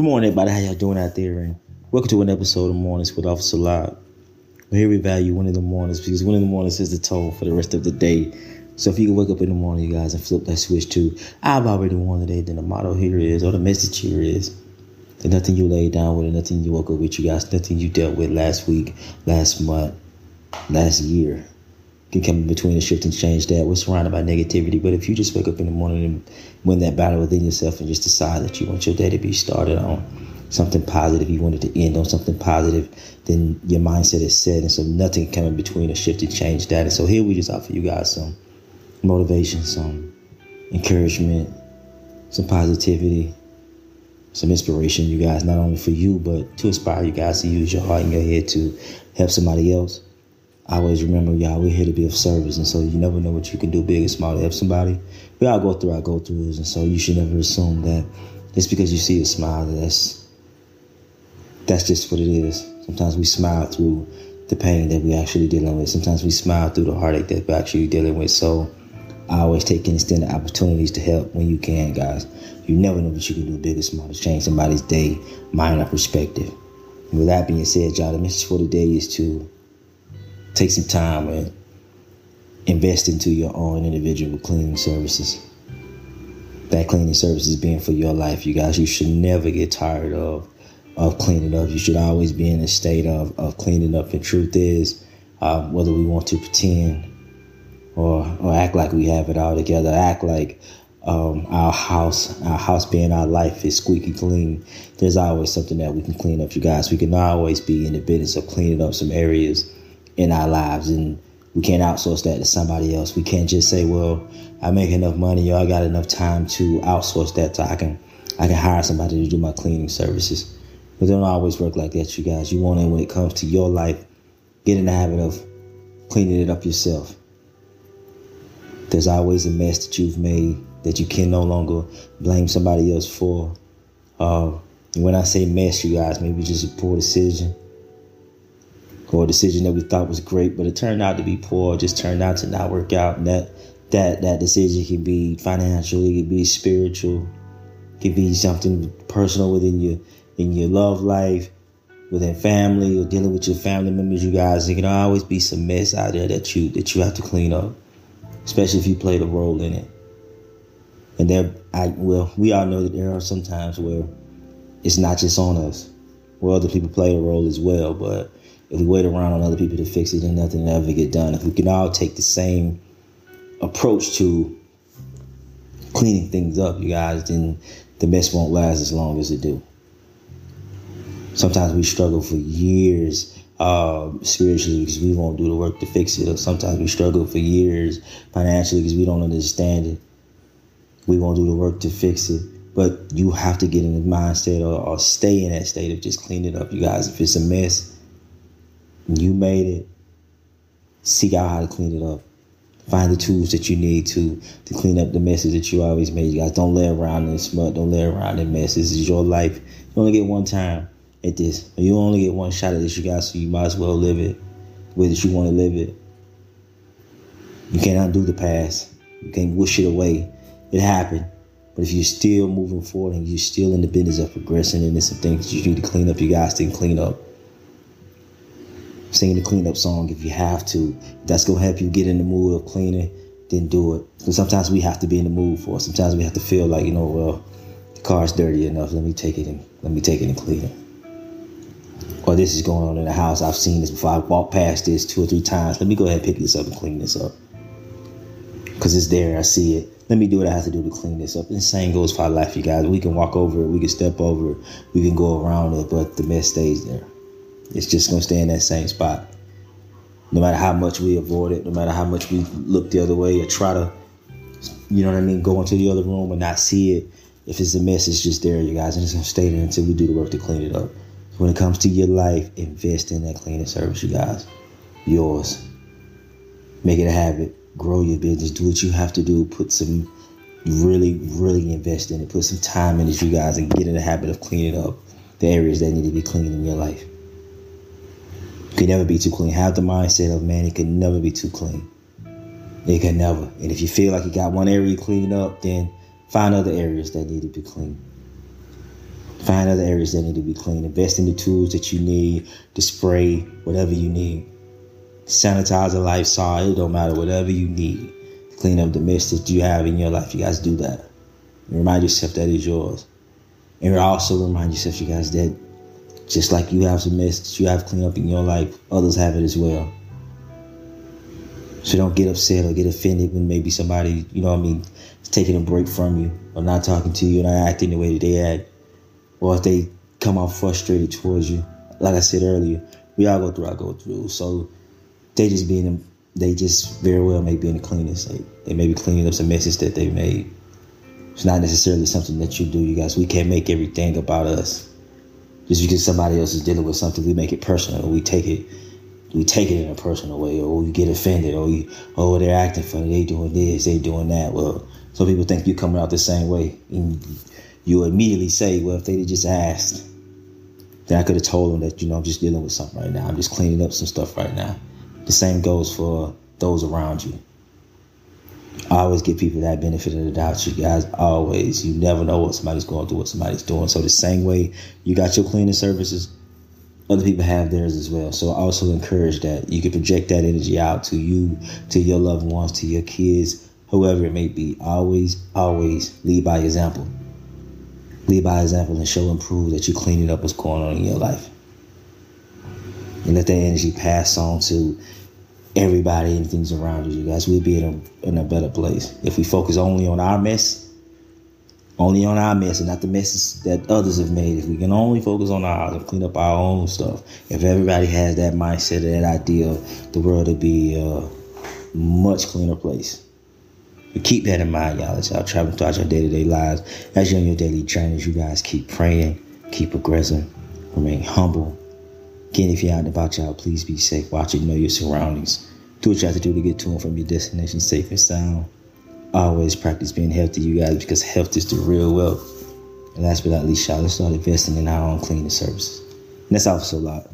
Good morning, everybody. How y'all doing out there? And welcome to an episode of Mornings with Officer Live. Here we value one of the mornings because one of the mornings is the toll for the rest of the day. So if you can wake up in the morning, you guys, and flip that switch to I've already won today, then the motto here is, or the message here is, that nothing you laid down with, and nothing you woke up with, you guys, nothing you dealt with last week, last month, last year can come in between and shift and change that. We're surrounded by negativity, but if you just wake up in the morning and win that battle within yourself and just decide that you want your day to be started on something positive, you want it to end on something positive, then your mindset is set, and so nothing can come in between and shift and change that. And so here we just offer you guys some motivation, some encouragement, some positivity, some inspiration, you guys, not only for you, but to inspire you guys to use your heart and your head to help somebody else I always remember, y'all, we're here to be of service. And so you never know what you can do big or small to help somebody. We all go through our go throughs. And so you should never assume that just because you see a smile, that's, that's just what it is. Sometimes we smile through the pain that we're actually dealing with. Sometimes we smile through the heartache that we're actually dealing with. So I always take and extend the opportunities to help when you can, guys. You never know what you can do big or small to change somebody's day, mind, or perspective. And with that being said, y'all, the message for today is to take some time and invest into your own individual cleaning services. That cleaning services being for your life, you guys, you should never get tired of of cleaning up. You should always be in a state of, of cleaning up. And truth is, uh, whether we want to pretend or or act like we have it all together, act like um, our house, our house being our life is squeaky clean. There's always something that we can clean up, you guys. We can always be in the business of cleaning up some areas in our lives and we can't outsource that to somebody else. We can't just say, well, I make enough money or I got enough time to outsource that so I can I can hire somebody to do my cleaning services. But don't always work like that, you guys. You want to, when it comes to your life, get in the habit of cleaning it up yourself. There's always a mess that you've made that you can no longer blame somebody else for. Uh, when I say mess, you guys, maybe just a poor decision or a decision that we thought was great, but it turned out to be poor, just turned out to not work out. And that that that decision can be financial, it can be spiritual, it can be something personal within your in your love life, within family, or dealing with your family members. You guys, there can always be some mess out there that you that you have to clean up, especially if you played a role in it. And there, I well, we all know that there are some times where it's not just on us, where other people play a role as well, but if we wait around on other people to fix it, then nothing will ever get done. If we can all take the same approach to cleaning things up, you guys, then the mess won't last as long as it do. Sometimes we struggle for years uh, spiritually because we won't do the work to fix it. Or sometimes we struggle for years financially because we don't understand it. We won't do the work to fix it. But you have to get in the mindset or, or stay in that state of just clean it up, you guys. If it's a mess, you made it. Seek out how to clean it up. Find the tools that you need to to clean up the messes that you always made. You guys don't lay around in smut. Don't lay around in mess. This is your life. You only get one time at this. You only get one shot at this, you guys. So you might as well live it it you want to live it. You can't undo the past. You can't wish it away. It happened. But if you're still moving forward and you're still in the business of progressing and there's some things you need to clean up, you guys can clean up. Sing the cleanup song if you have to. If that's gonna help you get in the mood of cleaning, then do it. Because sometimes we have to be in the mood for it. Sometimes we have to feel like, you know, well, the car's dirty enough. Let me take it and let me take it and clean it. Or this is going on in the house. I've seen this before. I walked past this two or three times. Let me go ahead and pick this up and clean this up. Because it's there. I see it. Let me do what I have to do to clean this up. And the same goes for our life, you guys. We can walk over it. We can step over it. We can go around it. But the mess stays there. It's just gonna stay in that same spot. No matter how much we avoid it, no matter how much we look the other way or try to, you know what I mean, go into the other room and not see it. If it's a mess, it's just there, you guys, and it's gonna stay there until we do the work to clean it up. When it comes to your life, invest in that cleaning service, you guys. Yours. Make it a habit. Grow your business. Do what you have to do. Put some really, really invest in it. Put some time in it, you guys, and get in the habit of cleaning up the areas that need to be cleaned in your life can never be too clean. Have the mindset of man, it can never be too clean. It can never. And if you feel like you got one area cleaned up, then find other areas that need to be clean. Find other areas that need to be clean. Invest in the tools that you need, the spray, whatever you need. Sanitizer, Lysol, it don't matter, whatever you need to clean up the mess that you have in your life. You guys do that. And remind yourself that is yours. And also remind yourself, you guys, that just like you have some mess that you have clean up in your life, others have it as well. So don't get upset or get offended when maybe somebody, you know what I mean, is taking a break from you or not talking to you or not acting the way that they act. Or if they come out frustrated towards you. Like I said earlier, we all go through I go through. So they just being they just very well may be in the cleanest. They, they may be cleaning up some messes that they made. It's not necessarily something that you do, you guys. We can't make everything about us. Just because somebody else is dealing with something, we make it personal. We take it we take it in a personal way, or we get offended, or oh, they're acting funny, they doing this, they doing that. Well, some people think you're coming out the same way, and you immediately say, well, if they just asked, then I could have told them that you know I'm just dealing with something right now. I'm just cleaning up some stuff right now. The same goes for those around you. I always give people that benefit of the doubt. You guys always, you never know what somebody's going through, what somebody's doing. So the same way you got your cleaning services, other people have theirs as well. So I also encourage that you can project that energy out to you, to your loved ones, to your kids, whoever it may be. Always, always lead by example. Lead by example and show and prove that you're cleaning up what's going on in your life. And let that energy pass on to everybody and things around you. You guys, we'll be in a, in a better place. If we focus only on our mess, only on our mess and not the messes that others have made. If we can only focus on ours and clean up our own stuff, if everybody has that mindset, and that idea, the world would be a much cleaner place. But keep that in mind, y'all, as y'all travel throughout your day to day lives. As you're on your daily journeys, you guys keep praying, keep progressing, remain humble. Again, if you're out and about, y'all, please be safe. Watch and know your surroundings. Do what you have to do to get to and from your destination safe and sound always practice being healthy, you guys, because health is the real wealth. And last but not least, y'all, let's start investing in our own cleaning services. And that's also a lot.